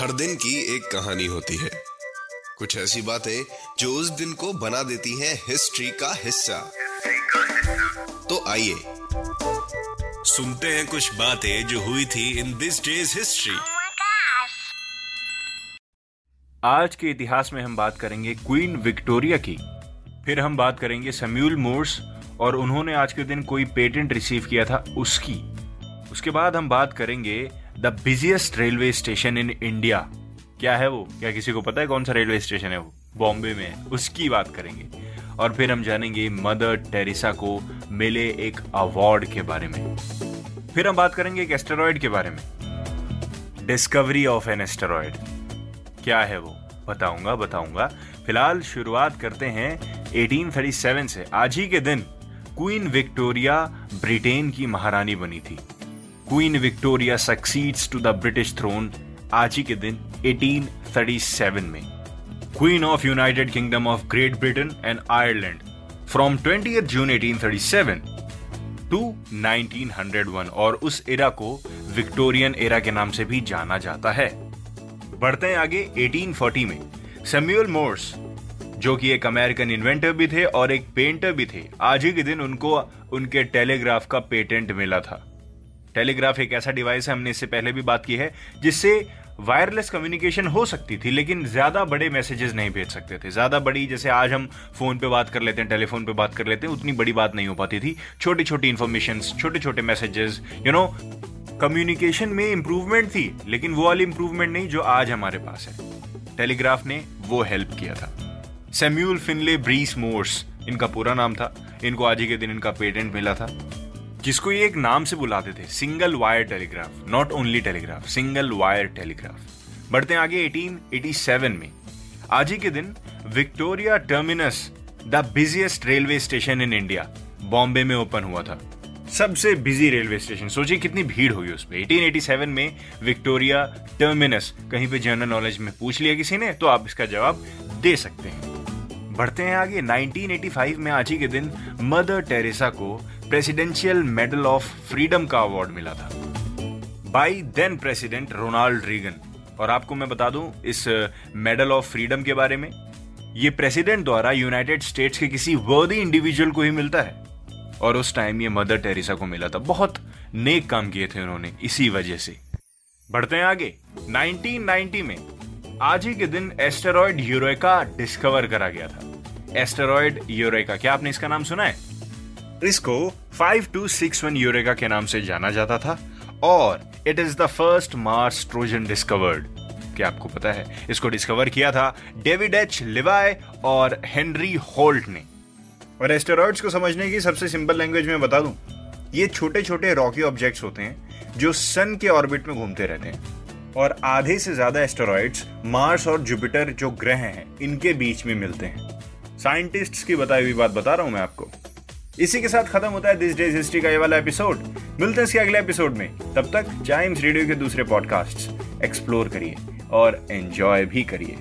हर दिन की एक कहानी होती है। कुछ ऐसी बातें जो उस दिन को बना देती हैं हिस्ट्री का हिस्सा। तो आइए सुनते हैं कुछ बातें जो हुई थी इन दिस डेज़ हिस्ट्री. आज के इतिहास में हम बात करेंगे क्वीन विक्टोरिया की। फिर हम बात करेंगे सम्यूल मोर्स और उन्होंने आज के दिन कोई पेटेंट रिसीव किया था उसकी। उसके बाद हम बात करेंगे the busiest railway station in India. क्या है वो? क्या किसी को पता है कौन सा रेलवे स्टेशन है वो? बॉम्बे में है। उसकी बात करेंगे। और फिर हम जानेंगे मदर टेरेसा को मिले एक अवार्ड के बारे में। फिर हम बात करेंगे एक एस्टेरॉयड के बारे में। Discovery of an asteroid. क्या है वो? बताऊँगा बताऊँगा। फ़िलहाल शुरुआत करते हैं 1837 से। आज ही के दिन क्वीन विक्टोरिया ब्रिटेन की महारानी बनी थी। Queen Victoria succeeds to the British throne आज ही के दिन 1837 में queen of United Kingdom of Great Britain and Ireland from 20th June 1837 to 1901 और उस एरा को विक्टोरियन एरा के नाम से भी जाना जाता है। बढ़ते हैं आगे 1840 में। सैमुअल मोर्स जो कि एक अमेरिकन इन्वेंटर भी थे और एक पेंटर भी थे, आज ही के दिन उनको उनके टेलीग्राफ का पेटेंट मिला था। टेलीग्राफ एक ऐसा डिवाइस है, हमने इससे पहले भी बात की है, जिससे वायरलेस कम्युनिकेशन हो सकती थी, लेकिन ज़्यादा बड़े मैसेजेस नहीं भेज सकते थे। ज़्यादा बड़ी, जैसे आज हम फ़ोन पे बात कर लेते हैं टेलीफोन पे बात कर लेते हैं, उतनी बड़ी बात नहीं हो पाती थी। छोटी छोटी इंफॉर्मेशन छोटे छोटे मैसेजेस यू नो कम्युनिकेशन में इंप्रूवमेंट थी, लेकिन वो वाली इंप्रूवमेंट नहीं जो आज हमारे पास है। टेलीग्राफ ने वो हेल्प किया था। सेम्यूल फिनले ब्रीस मोर्स इनका पूरा नाम था। इनको आज ही के दिन इनका पेटेंट मिला था। जिसको ये एक नाम से बुलाते थे single wire telegraph not only telegraph single wire telegraph बढ़ते हैं आगे 1887 में। आज ही के दिन Victoria terminus the busiest railway station in India Bombay में ओपन हुआ था। सबसे बिज़ी रेलवे स्टेशन सोचिए कितनी भीड़ होगी उस पर 1887 में विक्टोरिया टर्मिनस कहीं पे जनरल नॉलेज में पूछ लिया किसी ने तो आप इसका जवाब दे सकते हैं। बढ़ते हैं आगे। 1985 में आज ही के दिन मदर टेरेसा को प्रेसिडेंशियल मेडल ऑफ़ फ्रीडम का अवार्ड मिला था। By then president Ronald Reagan. और आपको मैं बता दूँ, इस मेडल ऑफ़ फ्रीडम के बारे में, ये प्रेसिडेंट द्वारा यूनाइटेड स्टेट्स के किसी वर्दी इंडिविजुअल को ही मिलता है। और उस टाइम ये मदर टेरेसा को मिला था। बहुत नेक काम किए थे उन्होंने इसी वजह से। बढ़ते हैं आगे। 1990 में आज ही के दिन एस्टेरॉयड यूरोका डिस्कवर करा गया था। एस्टेरॉयड यूरोका, क्या आपने इसका नाम सुना है? इसको 5261 यूरेगा के नाम से जाना जाता था और it is the first Mars Trojan discovered क्या आपको पता है? इसको डिस्कवर किया था डेविड एच लिवाय और हेनरी होल्ट ने। और एस्टेरॉइड्स को समझने की सबसे सिंपल लैंग्वेज में बता दूँ, ये छोटे छोटे रॉकी ऑब्जेक्ट्स होते हैं जो सन के ऑर्बिट में घूमते रहते हैं। और आधे से ज़्यादा एस्टेरॉइड्स मार्स और जुपिटर जो ग्रह हैं, इनके बीच में मिलते हैं। साइंटिस्ट्स की बताई हुई बात बता रहा हूँ मैं आपको। इसी के साथ खत्म होता है दिस डेज़ हिस्ट्री का ये वाला एपिसोड मिलते हैं इसके अगले एपिसोड में। तब तक टाइम्स रेडियो के दूसरे पॉडकास्ट एक्सप्लोर करिए और एंजॉय भी करिए।